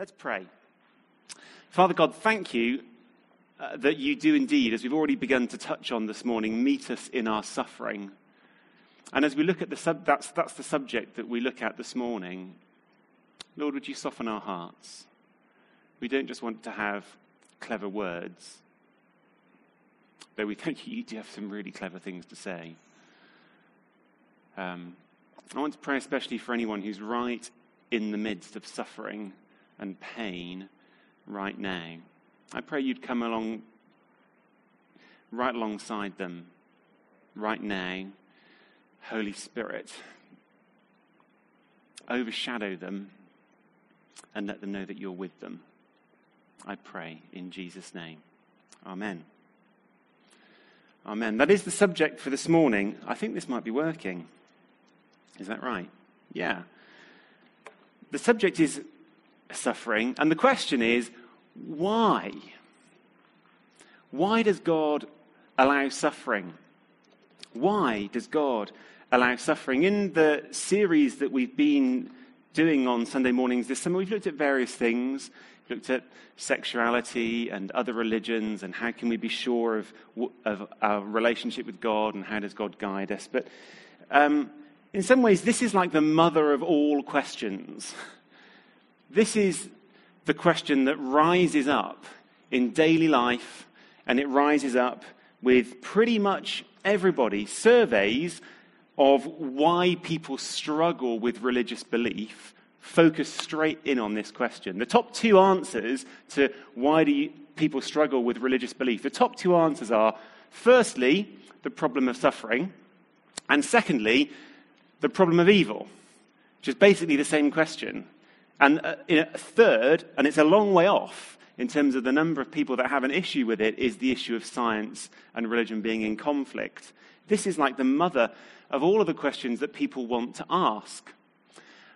Let's pray. Father God, thank you uh, that you do indeed, as we've already begun to touch on this morning, meet us in our suffering. And as we look at the sub, that's, that's the subject that we look at this morning. Lord, would you soften our hearts? We don't just want to have clever words, though we think you do have some really clever things to say. Um, I want to pray especially for anyone who's right in the midst of suffering and pain right now. I pray you'd come along right alongside them right now. Holy Spirit, overshadow them and let them know that you're with them. I pray in Jesus' name. Amen. Amen. That is the subject for this morning. I think this might be working. Is that right? Yeah. The subject is suffering, and the question is why? Why does God allow suffering? Why does God allow suffering? In the series that we've been doing on Sunday mornings this summer, we've looked at various things. We've looked at sexuality and other religions and how can we be sure of, of our relationship with God and how does God guide us. But um, in some ways, this is like the mother of all questions. This is the question that rises up in daily life, and it rises up with pretty much everybody. Surveys of why people struggle with religious belief focus straight in on this question. The top two answers to why do you, people struggle with religious belief, the top two answers are firstly, the problem of suffering, and secondly, the problem of evil, which is basically the same question. And uh, a third, and it's a long way off in terms of the number of people that have an issue with it, is the issue of science and religion being in conflict. This is like the mother of all of the questions that people want to ask.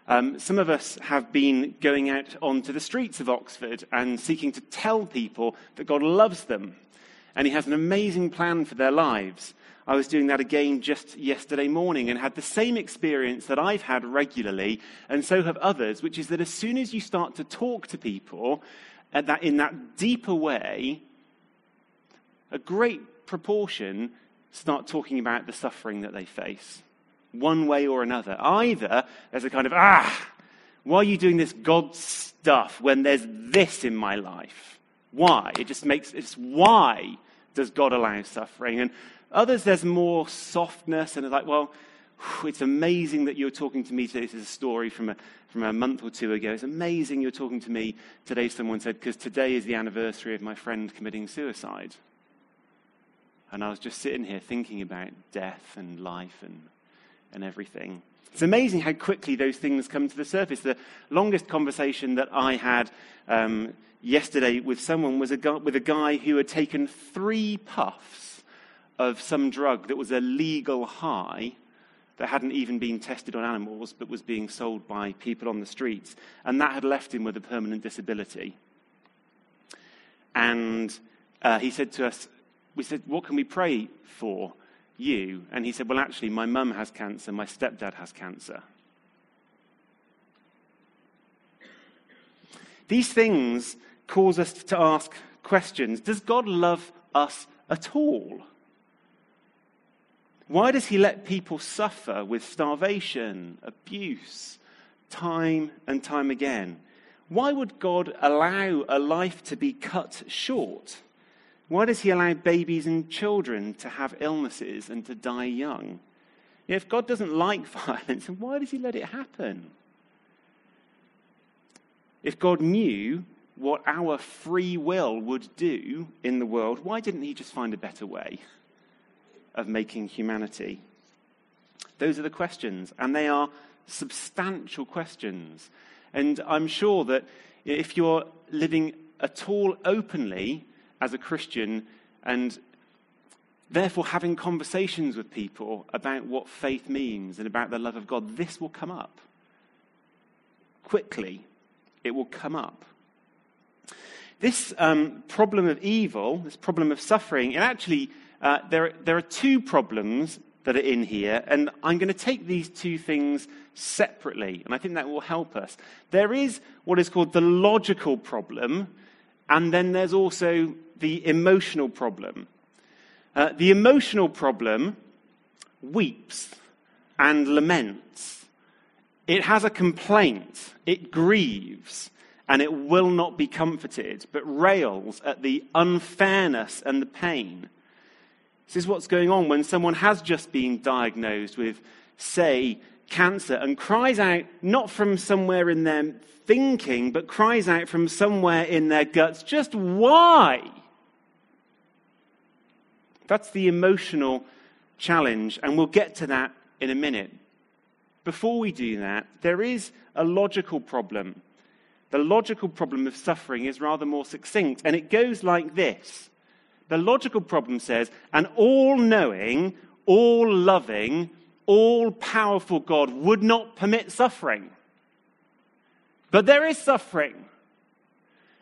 Um, some of us have been going out onto the streets of Oxford and seeking to tell people that God loves them and He has an amazing plan for their lives. I was doing that again just yesterday morning and had the same experience that I've had regularly, and so have others, which is that as soon as you start to talk to people that, in that deeper way, a great proportion start talking about the suffering that they face, one way or another. Either there's a kind of, ah, why are you doing this God stuff when there's this in my life? Why? It just makes, it's why does God allow suffering? And Others, there's more softness, and it's like, well, it's amazing that you're talking to me today. This is a story from a, from a month or two ago. It's amazing you're talking to me today, someone said, because today is the anniversary of my friend committing suicide. And I was just sitting here thinking about death and life and, and everything. It's amazing how quickly those things come to the surface. The longest conversation that I had um, yesterday with someone was a with a guy who had taken three puffs of some drug that was a legal high that hadn't even been tested on animals but was being sold by people on the streets. And that had left him with a permanent disability. And uh, he said to us, We said, What can we pray for you? And he said, Well, actually, my mum has cancer, my stepdad has cancer. These things cause us to ask questions Does God love us at all? Why does he let people suffer with starvation, abuse, time and time again? Why would God allow a life to be cut short? Why does he allow babies and children to have illnesses and to die young? If God doesn't like violence, then why does he let it happen? If God knew what our free will would do in the world, why didn't he just find a better way? of making humanity? Those are the questions, and they are substantial questions. And I'm sure that if you're living at all openly as a Christian and therefore having conversations with people about what faith means and about the love of God, this will come up. Quickly, it will come up. This um, problem of evil, this problem of suffering, it actually uh, there, there are two problems that are in here, and I'm going to take these two things separately, and I think that will help us. There is what is called the logical problem, and then there's also the emotional problem. Uh, the emotional problem weeps and laments. It has a complaint, it grieves, and it will not be comforted, but rails at the unfairness and the pain. This is what's going on when someone has just been diagnosed with, say, cancer and cries out not from somewhere in their thinking, but cries out from somewhere in their guts, just why? That's the emotional challenge, and we'll get to that in a minute. Before we do that, there is a logical problem. The logical problem of suffering is rather more succinct, and it goes like this. The logical problem says, an all knowing, all loving, all powerful God would not permit suffering. But there is suffering.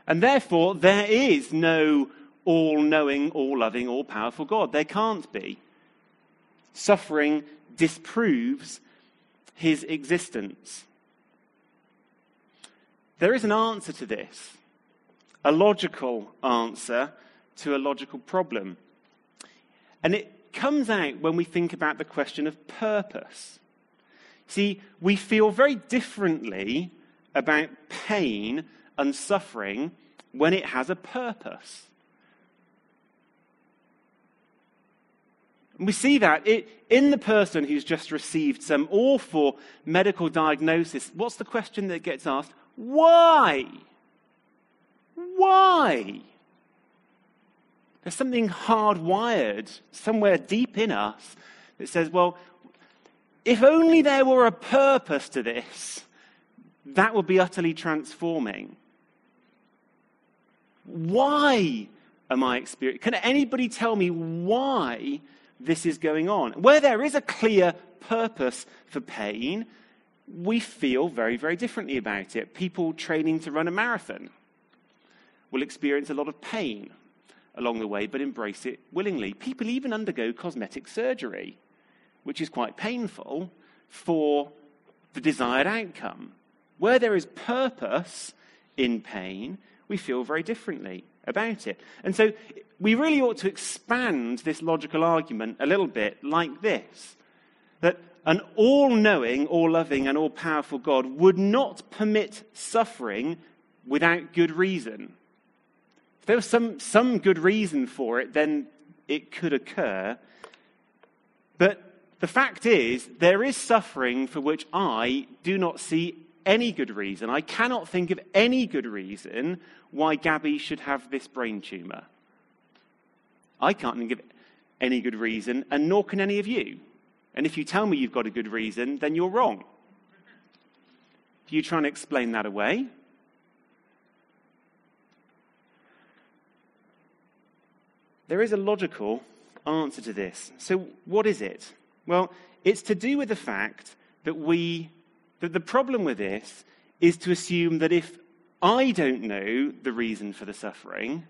And therefore, there is no all knowing, all loving, all powerful God. There can't be. Suffering disproves his existence. There is an answer to this, a logical answer to a logical problem. And it comes out when we think about the question of purpose. See, we feel very differently about pain and suffering when it has a purpose. And we see that it, in the person who's just received some awful medical diagnosis. What's the question that gets asked? Why? Why? There's something hardwired somewhere deep in us that says, well, if only there were a purpose to this, that would be utterly transforming. Why am I experiencing? Can anybody tell me why this is going on? Where there is a clear purpose for pain, we feel very, very differently about it. People training to run a marathon will experience a lot of pain along the way, but embrace it willingly. People even undergo cosmetic surgery, which is quite painful for the desired outcome. Where there is purpose in pain, we feel very differently about it. And so we really ought to expand this logical argument a little bit like this that an all knowing, all loving, and all powerful God would not permit suffering without good reason. If there was some, some good reason for it, then it could occur. But the fact is, there is suffering for which I do not see any good reason. I cannot think of any good reason why Gabby should have this brain tumor. I can't think of any good reason, and nor can any of you. And if you tell me you've got a good reason, then you're wrong. Are you try and explain that away? There is a logical answer to this. So, what is it? Well, it's to do with the fact that we, that the problem with this is to assume that if I don't know the reason for the suffering,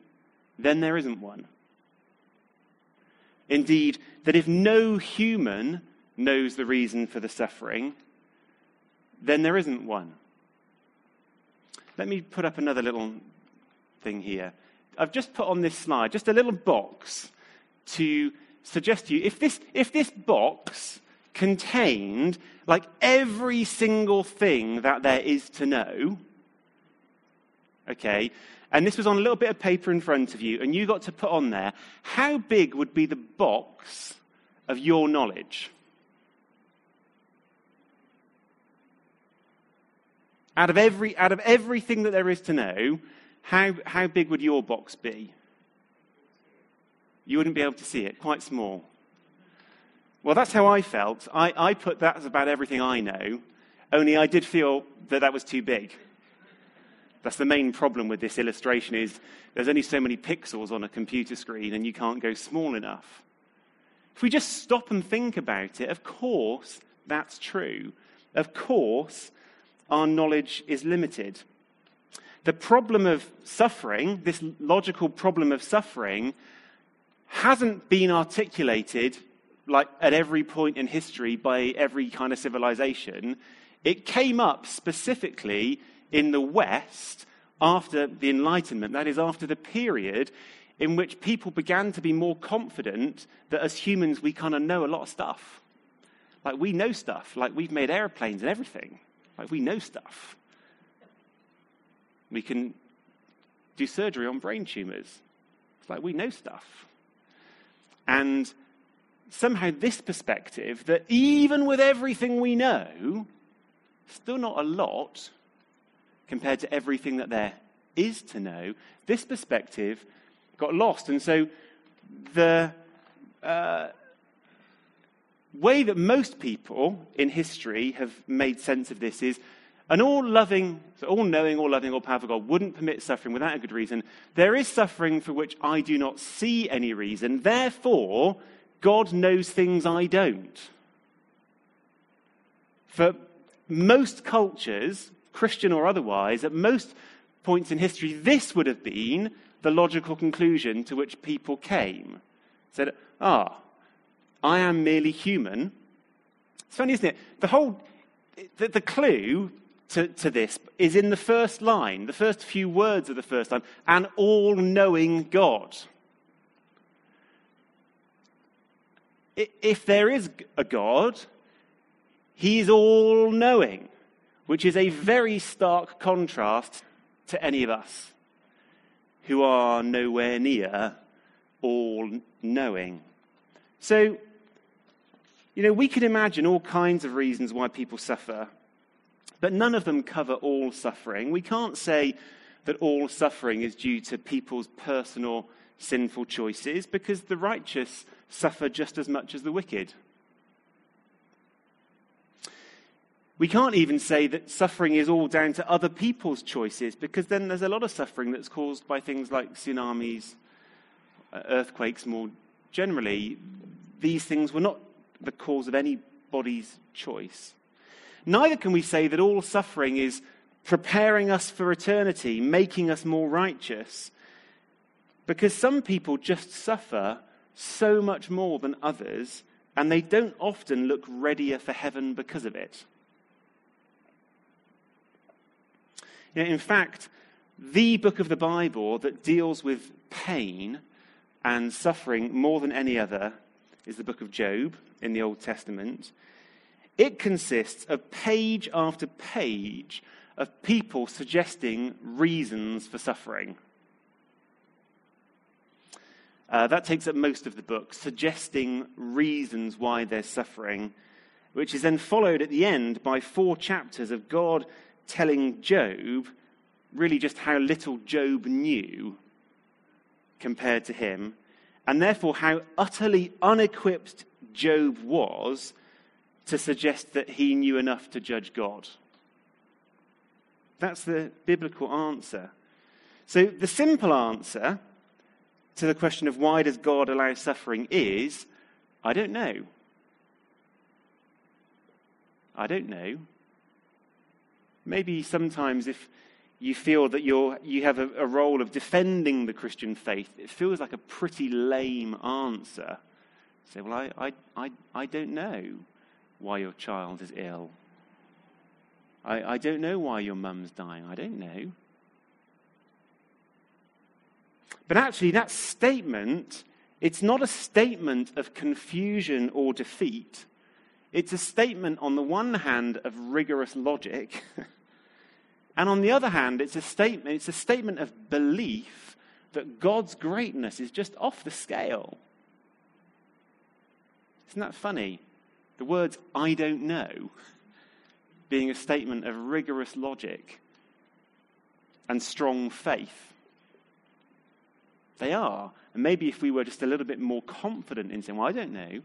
then there isn't one. Indeed, that if no human knows the reason for the suffering, then there isn't one. Let me put up another little thing here. I've just put on this slide just a little box to suggest to you if this, if this box contained like every single thing that there is to know, okay, and this was on a little bit of paper in front of you, and you got to put on there, how big would be the box of your knowledge? Out of, every, out of everything that there is to know, how, how big would your box be? You wouldn't be able to see it, quite small. Well, that's how I felt. I, I put that as about everything I know, only I did feel that that was too big. That's the main problem with this illustration is there's only so many pixels on a computer screen and you can't go small enough. If we just stop and think about it, of course that's true. Of course our knowledge is limited. The problem of suffering, this logical problem of suffering, hasn't been articulated like at every point in history by every kind of civilization. It came up specifically in the West after the Enlightenment, that is, after the period in which people began to be more confident that as humans we kind of know a lot of stuff. Like we know stuff, like we've made airplanes and everything. Like we know stuff. We can do surgery on brain tumors. It's like we know stuff. And somehow this perspective that even with everything we know, still not a lot compared to everything that there is to know, this perspective got lost. And so the uh, way that most people in history have made sense of this is an all loving, all knowing, all loving, all powerful God wouldn't permit suffering without a good reason. There is suffering for which I do not see any reason. Therefore, God knows things I don't. For most cultures, Christian or otherwise, at most points in history, this would have been the logical conclusion to which people came. Said, ah, I am merely human. It's funny, isn't it? The whole, the, the clue to, to this is in the first line, the first few words of the first line, an all knowing God. If there is a God, he is all knowing, which is a very stark contrast to any of us who are nowhere near all knowing. So, you know, we can imagine all kinds of reasons why people suffer, but none of them cover all suffering. We can't say that all suffering is due to people's personal sinful choices because the righteous suffer just as much as the wicked. We can't even say that suffering is all down to other people's choices because then there's a lot of suffering that's caused by things like tsunamis, uh, earthquakes more generally. These things were not the cause of anybody's choice. Neither can we say that all suffering is preparing us for eternity, making us more righteous, because some people just suffer so much more than others, and they don't often look readier for heaven because of it. You know, in fact, the book of the Bible that deals with pain and suffering more than any other is the book of Job in the Old Testament. It consists of page after page of people suggesting reasons for suffering. Uh, that takes up most of the book, suggesting reasons why they're suffering, which is then followed at the end by four chapters of God telling Job really just how little Job knew compared to him, and therefore how utterly unequipped Job was to suggest that he knew enough to judge God. That's the biblical answer. So, the simple answer to the question of why does God allow suffering is I don't know. I don't know. Maybe sometimes if you feel that you're, you have a, a role of defending the Christian faith, it feels like a pretty lame answer. Say, well, I, I, I, I don't know why your child is ill. I, I don't know why your mum's dying. I don't know. But actually, that statement, it's not a statement of confusion or defeat. It's a statement, on the one hand, of rigorous logic, and on the other hand, it's a statement, it's a statement of belief that God's greatness is just off the scale. Isn't that funny? The words, I don't know, being a statement of rigorous logic and strong faith. They are. And maybe if we were just a little bit more confident in saying, well, I don't know,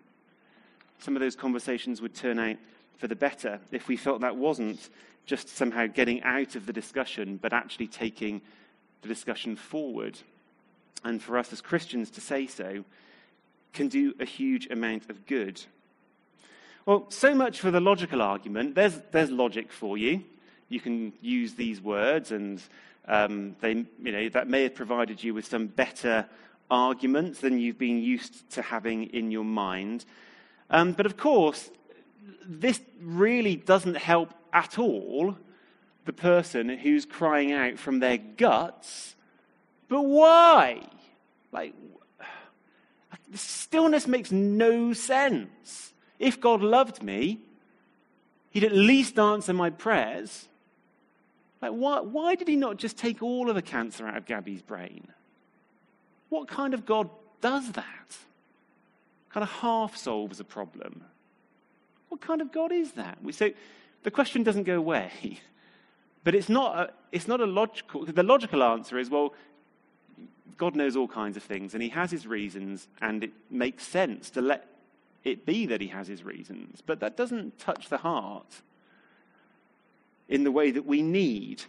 some of those conversations would turn out for the better if we felt that wasn't just somehow getting out of the discussion, but actually taking the discussion forward. And for us as Christians to say so can do a huge amount of good. Well, so much for the logical argument. There's, there's logic for you. You can use these words, and um, they, you know, that may have provided you with some better arguments than you've been used to having in your mind. Um, but of course, this really doesn't help at all the person who's crying out from their guts, but why? Like, stillness makes no sense. If God loved me, He'd at least answer my prayers. Like, why, why did He not just take all of the cancer out of Gabby's brain? What kind of God does that? Kind of half solves a problem. What kind of God is that? Say the question doesn't go away, but it's not a, it's not a logical. The logical answer is well, God knows all kinds of things, and He has His reasons, and it makes sense to let it be that He has His reasons. But that doesn't touch the heart in the way that we need.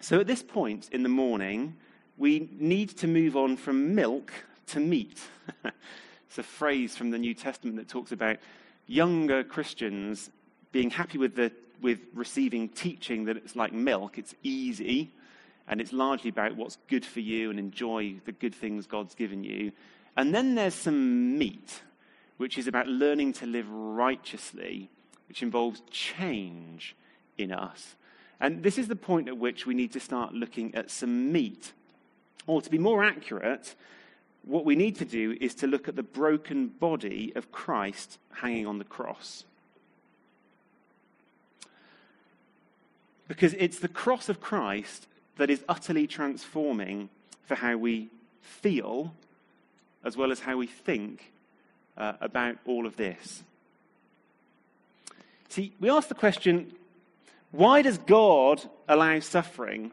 So at this point in the morning, we need to move on from milk to meat. it's a phrase from the New Testament that talks about younger Christians being happy with, the, with receiving teaching that it's like milk, it's easy, and it's largely about what's good for you and enjoy the good things God's given you. And then there's some meat, which is about learning to live righteously, which involves change in us. And this is the point at which we need to start looking at some meat. Or to be more accurate, what we need to do is to look at the broken body of Christ hanging on the cross. Because it's the cross of Christ that is utterly transforming for how we feel as well as how we think uh, about all of this. See, we ask the question why does God allow suffering?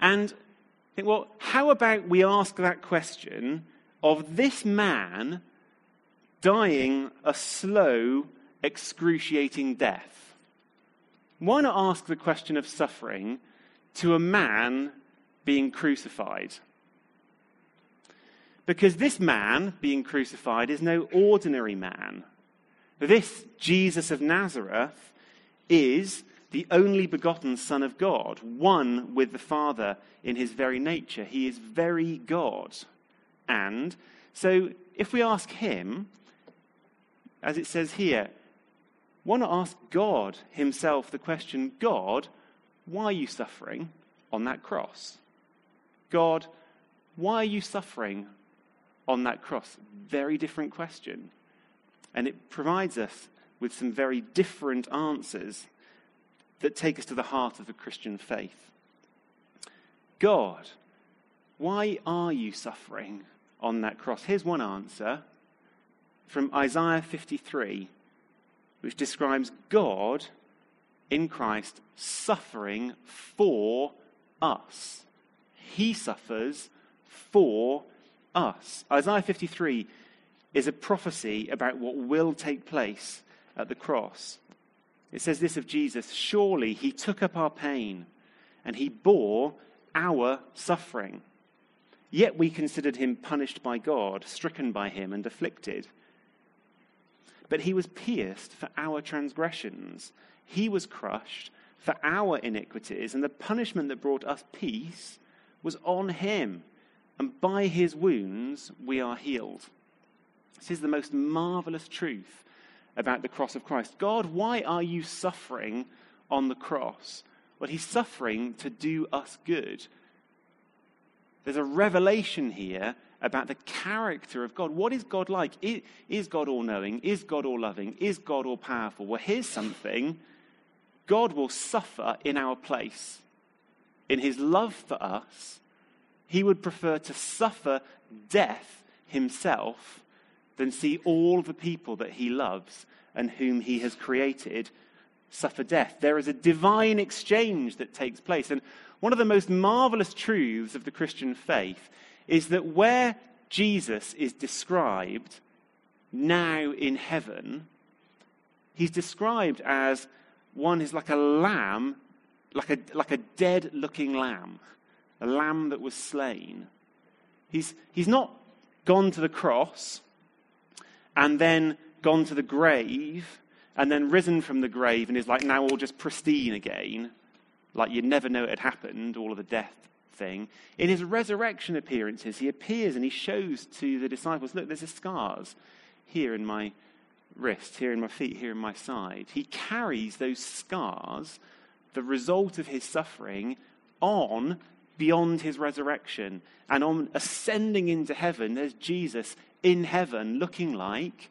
And I think, well, how about we ask that question of this man dying a slow, excruciating death? Why not ask the question of suffering to a man being crucified? Because this man being crucified is no ordinary man. This Jesus of Nazareth is the only begotten Son of God, one with the Father in his very nature. He is very God. And so if we ask him, as it says here, why not ask God himself the question God, why are you suffering on that cross? God, why are you suffering on that cross? Very different question. And it provides us with some very different answers that take us to the heart of the Christian faith. God, why are you suffering on that cross? Here's one answer from Isaiah 53, which describes God in Christ suffering for us. He suffers for us. Isaiah 53 is a prophecy about what will take place at the cross. It says this of Jesus Surely he took up our pain and he bore our suffering. Yet we considered him punished by God, stricken by him, and afflicted. But he was pierced for our transgressions, he was crushed for our iniquities, and the punishment that brought us peace was on him, and by his wounds we are healed. This is the most marvelous truth about the cross of Christ. God, why are you suffering on the cross? Well, he's suffering to do us good. There's a revelation here about the character of God. What is God like? Is God all knowing? Is God all loving? Is God all powerful? Well, here's something God will suffer in our place. In his love for us, he would prefer to suffer death himself than see all the people that he loves and whom he has created suffer death. There is a divine exchange that takes place. And one of the most marvelous truths of the Christian faith is that where Jesus is described now in heaven, he's described as one who's like a lamb, like a, like a dead looking lamb, a lamb that was slain. He's, he's not gone to the cross and then gone to the grave and then risen from the grave and is like now all just pristine again, like you never know it had happened, all of the death thing. In his resurrection appearances, he appears and he shows to the disciples, look, there's the scars. here in my wrist, here in my feet, here in my side. He carries those scars, the result of his suffering, on beyond his resurrection. And on ascending into heaven, there's Jesus in heaven looking like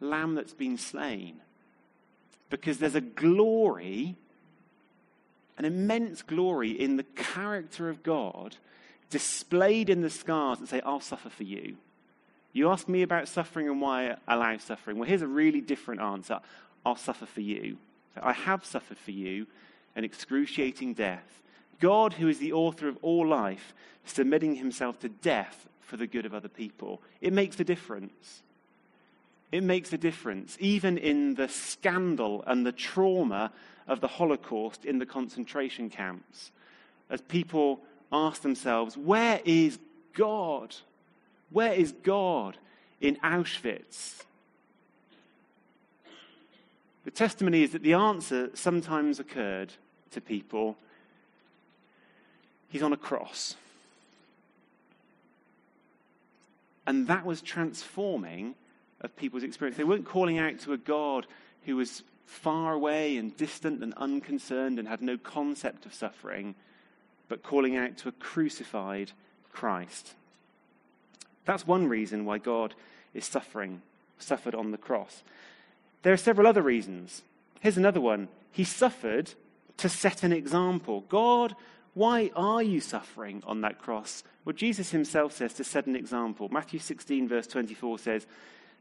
lamb that's been slain. Because there's a glory, an immense glory in the character of God displayed in the scars that say, I'll suffer for you. You ask me about suffering and why I allow suffering. Well, here's a really different answer I'll suffer for you. I have suffered for you an excruciating death. God, who is the author of all life, submitting himself to death for the good of other people. It makes a difference. It makes a difference, even in the scandal and the trauma of the Holocaust in the concentration camps. As people ask themselves, where is God? Where is God in Auschwitz? The testimony is that the answer sometimes occurred to people. He's on a cross. And that was transforming of people's experience. They weren't calling out to a God who was far away and distant and unconcerned and had no concept of suffering, but calling out to a crucified Christ. That's one reason why God is suffering, suffered on the cross. There are several other reasons. Here's another one. He suffered to set an example. God, why are you suffering on that cross? Well, Jesus himself says to set an example. Matthew 16, verse 24 says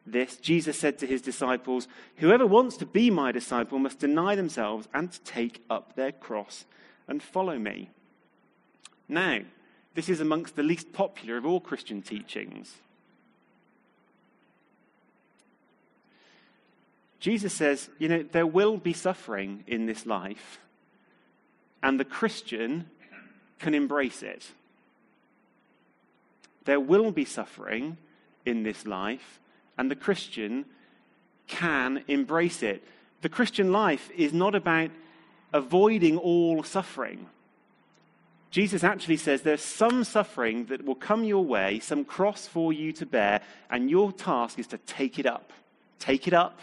this Jesus said to his disciples, Whoever wants to be my disciple must deny themselves and take up their cross and follow me. Now, this is amongst the least popular of all Christian teachings. Jesus says, you know, there will be suffering in this life, and the Christian can embrace it. There will be suffering in this life, and the Christian can embrace it. The Christian life is not about avoiding all suffering. Jesus actually says there's some suffering that will come your way, some cross for you to bear, and your task is to take it up. Take it up.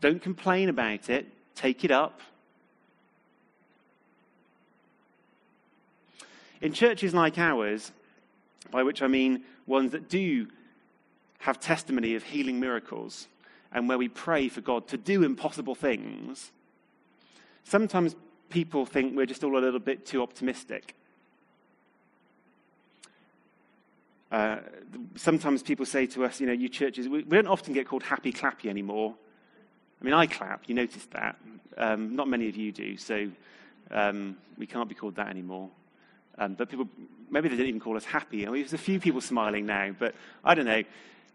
Don't complain about it. Take it up. In churches like ours, by which I mean ones that do have testimony of healing miracles and where we pray for God to do impossible things, sometimes people think we're just all a little bit too optimistic. Uh, sometimes people say to us, you know, you churches, we, we, don't often get called happy clappy anymore. I mean, I clap, you noticed that. Um, not many of you do, so um, we can't be called that anymore. Um, but people, maybe they didn't even call us happy. I mean, there's a few people smiling now, but I don't know.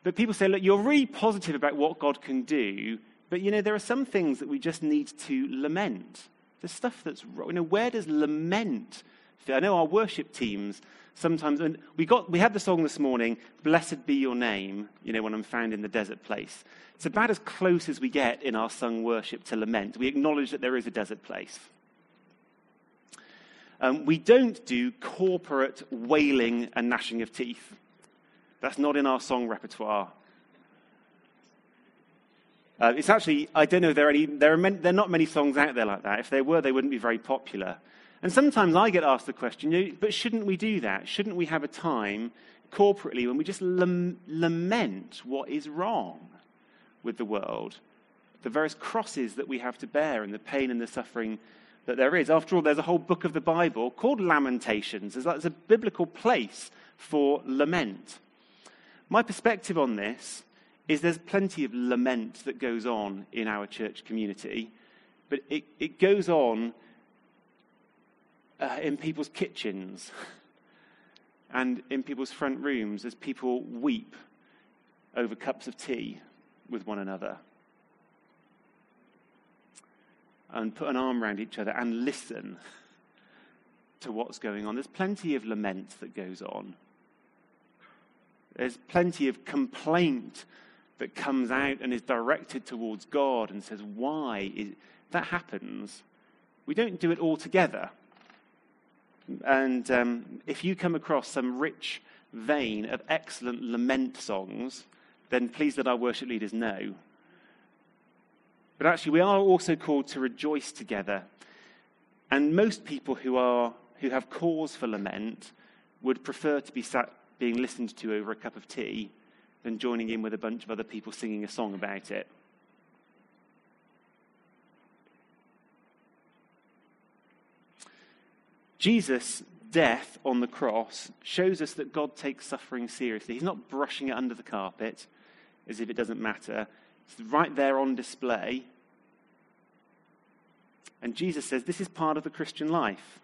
But people say, look, you're really positive about what God can do, but you know, there are some things that we just need to lament. There's stuff that's wrong. You know, where does lament fit? I know our worship teams sometimes, and we, got, we had the song this morning, Blessed Be Your Name, you know, when I'm found in the desert place. It's about as close as we get in our sung worship to lament. We acknowledge that there is a desert place. Um, we don't do corporate wailing and gnashing of teeth. That's not in our song repertoire. Uh, it's actually, I don't know if there are any, there are, many, there are not many songs out there like that. If there were, they wouldn't be very popular. And sometimes I get asked the question, you know, but shouldn't we do that? Shouldn't we have a time corporately when we just lament what is wrong with the world? The various crosses that we have to bear and the pain and the suffering that there is. After all, there's a whole book of the Bible called Lamentations. There's a biblical place for lament. My perspective on this is there's plenty of lament that goes on in our church community, but it, it goes on uh, in people's kitchens and in people's front rooms as people weep over cups of tea with one another and put an arm around each other and listen to what's going on. There's plenty of lament that goes on. There's plenty of complaint that comes out and is directed towards God and says, Why? Is, that happens. We don't do it all together. And um, if you come across some rich vein of excellent lament songs, then please let our worship leaders know. But actually, we are also called to rejoice together. And most people who, are, who have cause for lament would prefer to be sat being listened to over a cup of tea than joining in with a bunch of other people singing a song about it. Jesus' death on the cross shows us that God takes suffering seriously. He's not brushing it under the carpet as if it doesn't matter. It's right there on display. And Jesus says this is part of the Christian life.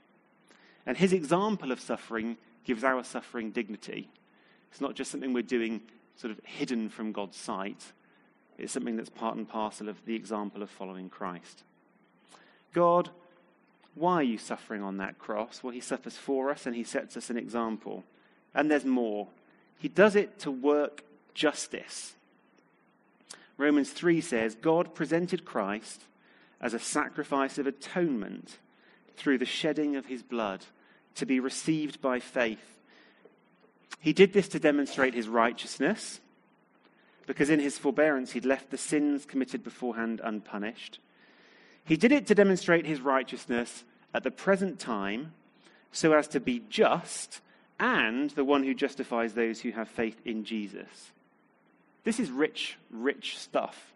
And his example of suffering gives our suffering dignity. It's not just something we're doing sort of hidden from God's sight, it's something that's part and parcel of the example of following Christ. God why are you suffering on that cross? Well, he suffers for us and he sets us an example. And there's more. He does it to work justice. Romans 3 says, God presented Christ as a sacrifice of atonement through the shedding of his blood to be received by faith. He did this to demonstrate his righteousness, because in his forbearance he'd left the sins committed beforehand unpunished. He did it to demonstrate his righteousness at the present time so as to be just and the one who justifies those who have faith in Jesus. This is rich, rich stuff.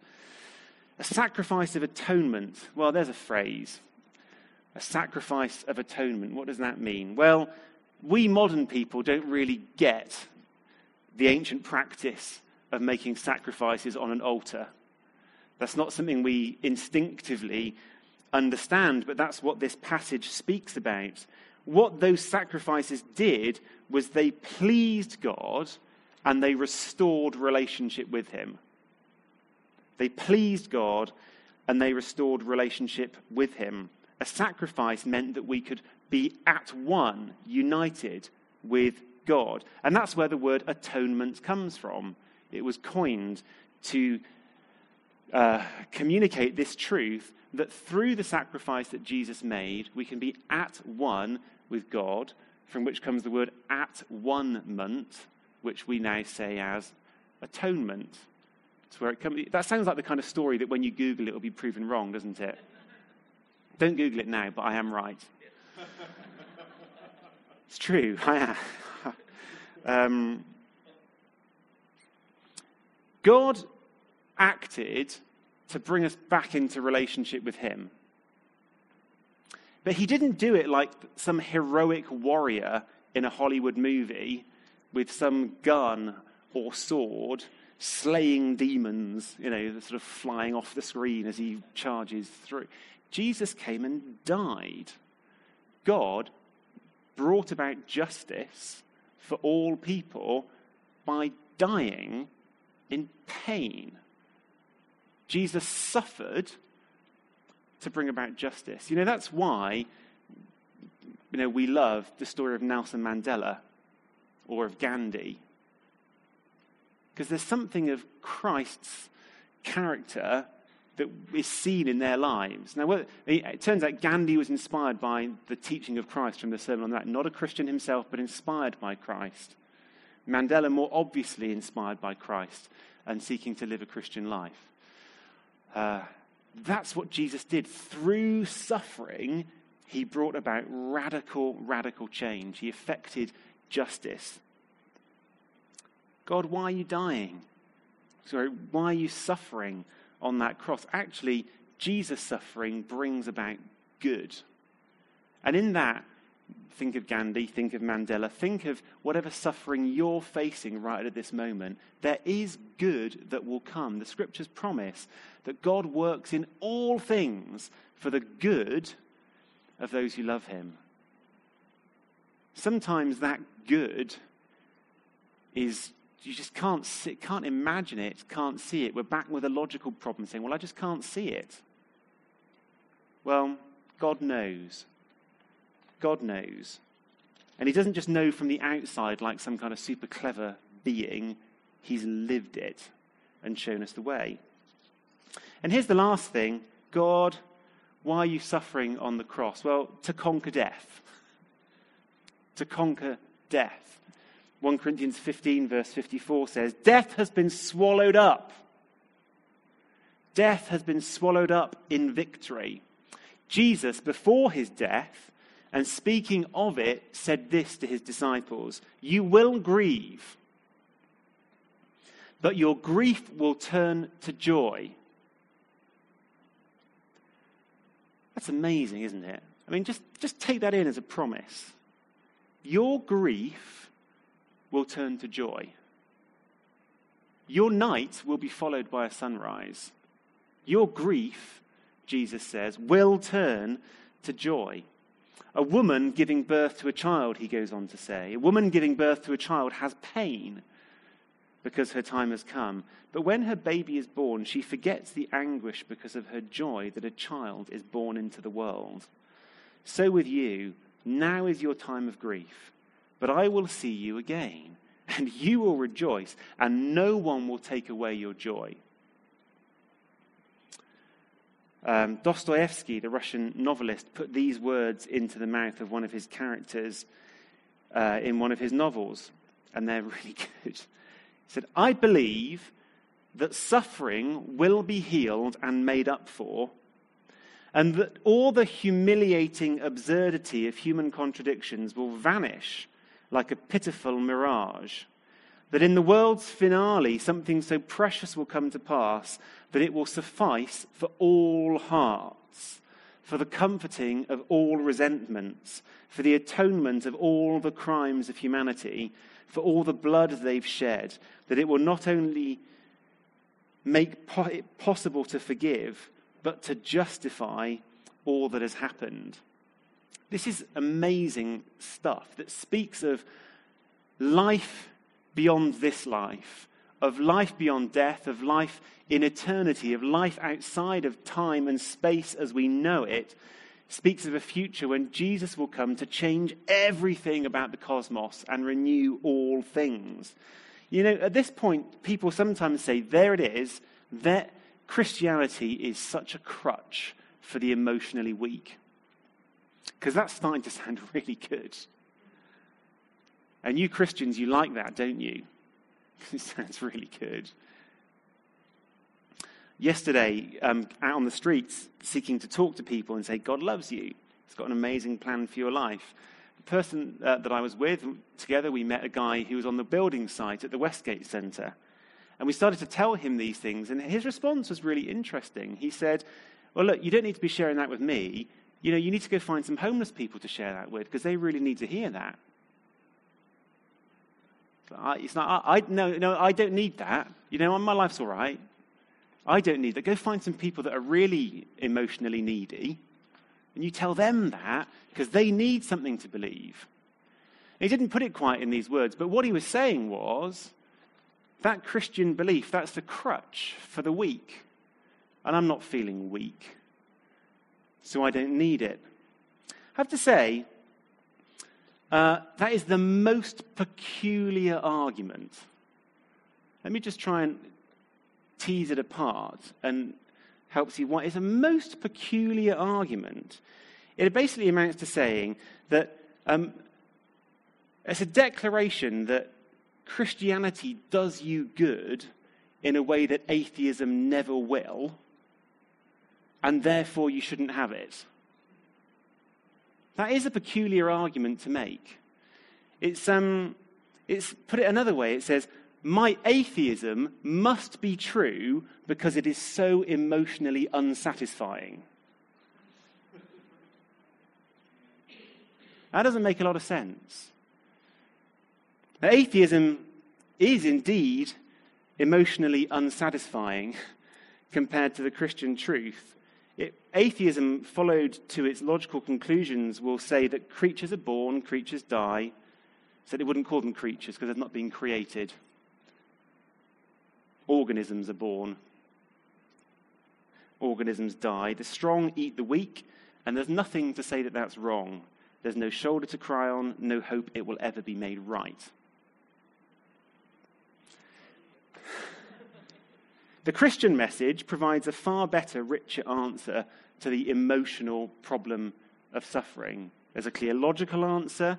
A sacrifice of atonement. Well, there's a phrase. A sacrifice of atonement. What does that mean? Well, we modern people don't really get the ancient practice of making sacrifices on an altar. That's not something we instinctively understand, but that's what this passage speaks about. What those sacrifices did was they pleased God and they restored relationship with Him. They pleased God and they restored relationship with Him. A sacrifice meant that we could be at one, united with God. And that's where the word atonement comes from. It was coined to uh, communicate this truth that through the sacrifice that Jesus made, we can be at one with God, from which comes the word at-one-ment, which we now say as atonement. Where it that sounds like the kind of story that when you Google it will be proven wrong, doesn't it? Don't Google it now, but I am right. it's true, I am. um, God acted to bring us back into relationship with Him. But He didn't do it like some heroic warrior in a Hollywood movie with some gun or sword slaying demons, you know, sort of flying off the screen as he charges through. Jesus came and died. God brought about justice for all people by dying in pain. Jesus suffered to bring about justice. You know, that's why you know, we love the story of Nelson Mandela or of Gandhi. Because there's something of Christ's character that is seen in their lives. Now, it turns out Gandhi was inspired by the teaching of Christ from the Sermon on the Mount. Not a Christian himself, but inspired by Christ. Mandela, more obviously inspired by Christ and seeking to live a Christian life. Uh, that's what Jesus did. Through suffering, he brought about radical, radical change. He effected justice. God, why are you dying? Sorry, why are you suffering on that cross? Actually, Jesus' suffering brings about good. And in that, think of Gandhi, think of Mandela, think of whatever suffering you're facing right at this moment. There is good that will come. The scriptures promise that God works in all things for the good of those who love him. Sometimes that good is you just can't see, can't imagine it, can't see it. We're back with a logical problem saying, well, I just can't see it. Well, God knows. God knows. And he doesn't just know from the outside like some kind of super clever being, he's lived it and shown us the way. And here's the last thing God, why are you suffering on the cross? Well, to conquer death. To conquer death. 1 Corinthians 15, verse 54 says, Death has been swallowed up. Death has been swallowed up in victory. Jesus, before his death, and speaking of it, said this to his disciples You will grieve, but your grief will turn to joy. That's amazing, isn't it? I mean, just, just take that in as a promise. Your grief will turn to joy. Your night will be followed by a sunrise. Your grief, Jesus says, will turn to joy. A woman giving birth to a child, he goes on to say, a woman giving birth to a child has pain because her time has come. But when her baby is born, she forgets the anguish because of her joy that a child is born into the world. So with you, now is your time of grief, but I will see you again, and you will rejoice, and no one will take away your joy. Um, Dostoevsky, the Russian novelist, put these words into the mouth of one of his characters uh, in one of his novels, and they're really good. He said, I believe that suffering will be healed and made up for, and that all the humiliating absurdity of human contradictions will vanish like a pitiful mirage. That in the world's finale, something so precious will come to pass that it will suffice for all hearts, for the comforting of all resentments, for the atonement of all the crimes of humanity, for all the blood they've shed, that it will not only make it possible to forgive, but to justify all that has happened. This is amazing stuff that speaks of life beyond this life, of life beyond death, of life in eternity, of life outside of time and space as we know it, speaks of a future when Jesus will come to change everything about the cosmos and renew all things. You know, at this point, people sometimes say, there it is, that Christianity is such a crutch for the emotionally weak. Because that's starting to sound really good. And you Christians, you like that, don't you? it sounds really good yesterday um, out on the streets seeking to talk to people and say, God loves you. He's got an amazing plan for your life. The person uh, that I was with, together, we met a guy who was on the building site at the Westgate Centre. And we started to tell him these things, and his response was really interesting. He said, Well, look, you don't need to be sharing that with me. You know, you need to go find some homeless people to share that with because they really need to hear that. It's not, I, I, no, no, I don't need that. You know, my life's all right. I don't need that. Go find some people that are really emotionally needy, and you tell them that because they need something to believe. he didn't put it quite in these words, but what he was saying was that Christian belief, that's the crutch for the weak. And I'm not feeling weak, so I don't need it. I have to say, uh, that is the most peculiar argument. Let me just try and tease it apart and helps you what is a most peculiar argument. It basically amounts to saying that um, it's a declaration that Christianity does you good in a way that atheism never will, and therefore you shouldn't have it. That is a peculiar argument to make. It's, um, it's put it another way, it says, my atheism must be true because it is so emotionally unsatisfying. That doesn't make a lot of sense. Atheism is indeed emotionally unsatisfying compared to the Christian truth. It, atheism, followed to its logical conclusions, will say that creatures are born, creatures die. So they wouldn't call them creatures because they've not been created organisms are born. Organisms die. The strong eat the weak, and there's nothing to say that that's wrong. There's no shoulder to cry on, no hope it will ever be made right. The Christian message provides a far better, richer answer to the emotional problem of suffering. There's a clear logical answer,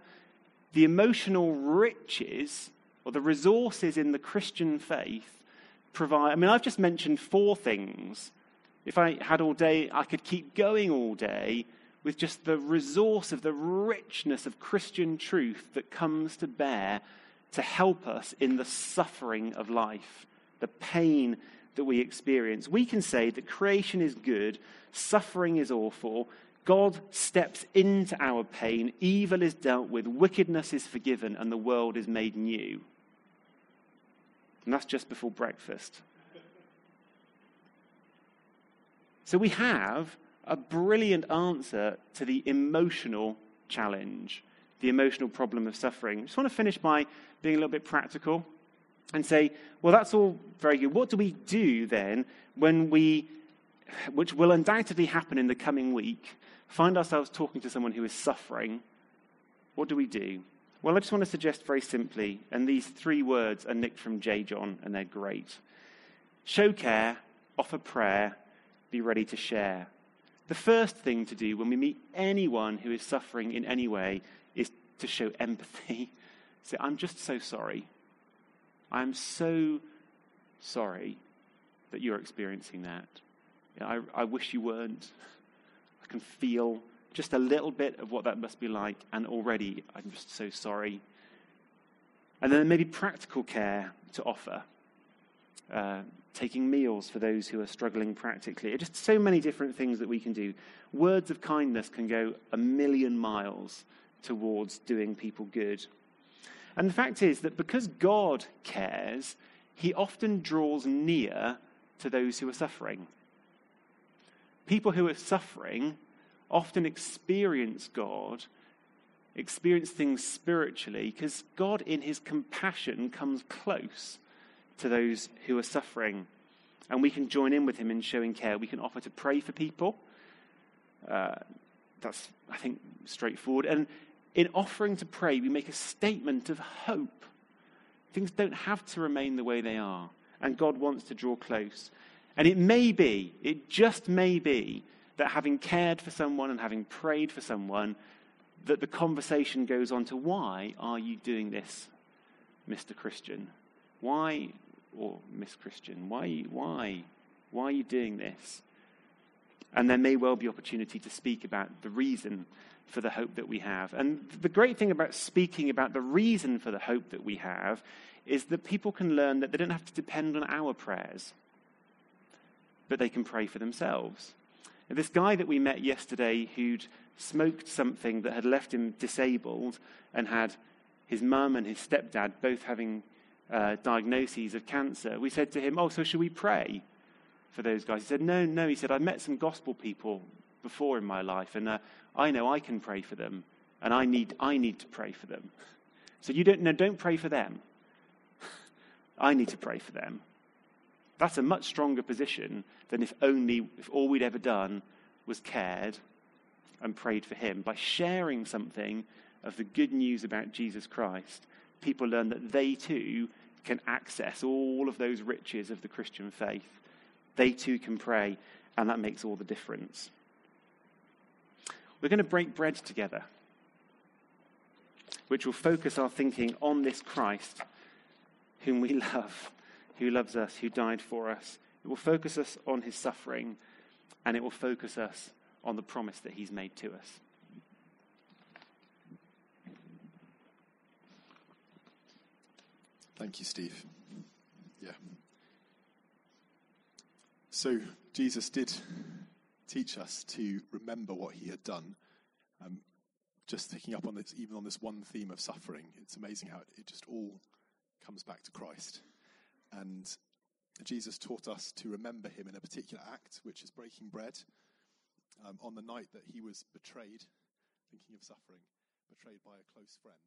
the emotional riches or the resources in the Christian faith provide. I mean, I've just mentioned four things. If I had all day, I could keep going all day with just the resource of the richness of Christian truth that comes to bear to help us in the suffering of life, the pain that we experience. We can say that creation is good, suffering is awful, God steps into our pain, evil is dealt with, wickedness is forgiven, and the world is made new. And that's just before breakfast. So we have a brilliant answer to the emotional challenge, the emotional problem of suffering. I just want to finish by being a little bit practical and say, well, that's all very good. What do we do then when we, which will undoubtedly happen in the coming week, find ourselves talking to someone who is suffering? What do we do? Well, I just want to suggest very simply, and these three words are nicked from J. John, and they're great. Show care, offer prayer, be ready to share. The first thing to do when we meet anyone who is suffering in any way is to show empathy. Say, I'm just so sorry. I'm so sorry that you're experiencing that. I, I wish you weren't. I can feel just a little bit of what that must be like, and already I'm just so sorry. And then maybe practical care to offer. Uh, taking meals for those who are struggling practically. Just so many different things that we can do. Words of kindness can go a million miles towards doing people good. And the fact is that because God cares, he often draws near to those who are suffering. People who are suffering often experience God, experience things spiritually, because God, in his compassion, comes close to those who are suffering. And we can join in with him in showing care. We can offer to pray for people. Uh, that's, I think, straightforward. And in offering to pray, we make a statement of hope. Things don't have to remain the way they are. And God wants to draw close. And it may be, it just may be, that having cared for someone and having prayed for someone, that the conversation goes on to why are you doing this, Mr. Christian? Why, or Miss Christian, why, why, why are you doing this? And there may well be opportunity to speak about the reason for the hope that we have. And the great thing about speaking about the reason for the hope that we have is that people can learn that they don't have to depend on our prayers, but they can pray for themselves. This guy that we met yesterday who'd smoked something that had left him disabled and had his mum and his stepdad both having uh, diagnoses of cancer, we said to him, Oh, so should we pray for those guys? He said, No, no. He said, I met some gospel people before in my life, and uh, I know I can pray for them, and I need, I need to pray for them. So you don't, no, don't pray for them. I need to pray for them. That's a much stronger position than if only, if all we'd ever done was cared and prayed for him. By sharing something of the good news about Jesus Christ, people learn that they too can access all of those riches of the Christian faith. They too can pray, and that makes all the difference. We're going to break bread together, which will focus our thinking on this Christ whom we love, who loves us, who died for us. It will focus us on his suffering, and it will focus us on the promise that he's made to us. Thank you, Steve. Yeah. So, Jesus did teach us to remember what he had done. Um, just picking up on this, even on this one theme of suffering, it's amazing how it just all comes back to Christ. And Jesus taught us to remember him in a particular act, which is breaking bread. Um, on the night that he was betrayed, thinking of suffering, betrayed by a close friend.